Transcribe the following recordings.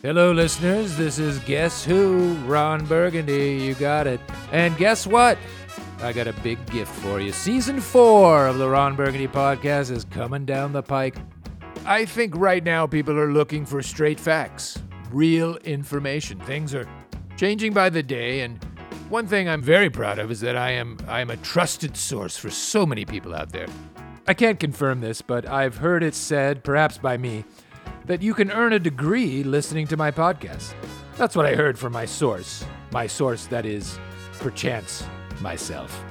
Hello, listeners. This is Guess Who? Ron Burgundy. You got it. And guess what? I got a big gift for you. Season four of the Ron Burgundy podcast is coming down the pike. I think right now people are looking for straight facts, real information. Things are changing by the day, and one thing I'm very proud of is that I am I am a trusted source for so many people out there. I can't confirm this, but I've heard it said, perhaps by me, that you can earn a degree listening to my podcast. That's what I heard from my source. My source, that is, perchance, myself.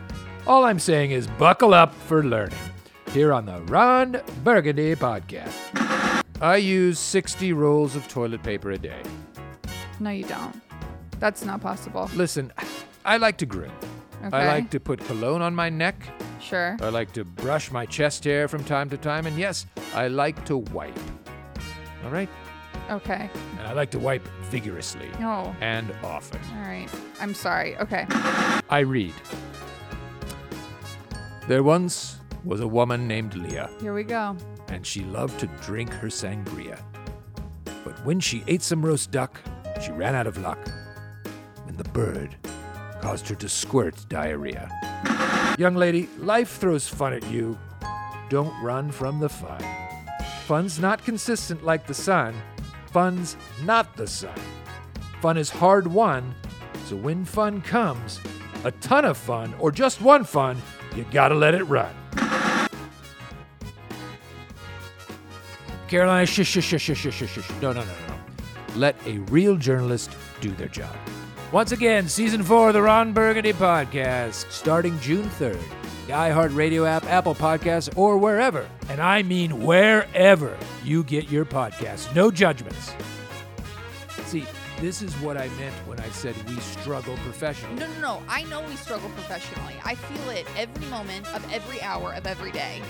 All I'm saying is buckle up for learning here on the Ron Burgundy podcast. I use 60 rolls of toilet paper a day. No, you don't. That's not possible. Listen, I like to groom. Okay. I like to put cologne on my neck. Sure. I like to brush my chest hair from time to time. And yes, I like to wipe. All right? Okay. And I like to wipe vigorously No. and often. All right. I'm sorry. Okay. I read. There once was a woman named Leah, Here we go. and she loved to drink her sangria. But when she ate some roast duck, she ran out of luck. And the bird caused her to squirt diarrhea. Young lady, life throws fun at you. Don't run from the fun. Fun's not consistent like the sun. Fun's not the sun. Fun is hard won, so when fun comes, a ton of fun or just one fun, you gotta let it run. Carolina, shush, shush, shush, shush, shush, shush. No, no, no, no. Let a real journalist do their job. Once again, season four of the Ron Burgundy podcast, starting June 3rd. The iHeartRadio app, Apple Podcasts, or wherever, and I mean wherever you get your podcasts. No judgments. See, this is what I meant when I said we struggle professionally. No, no, no. I know we struggle professionally. I feel it every moment of every hour of every day.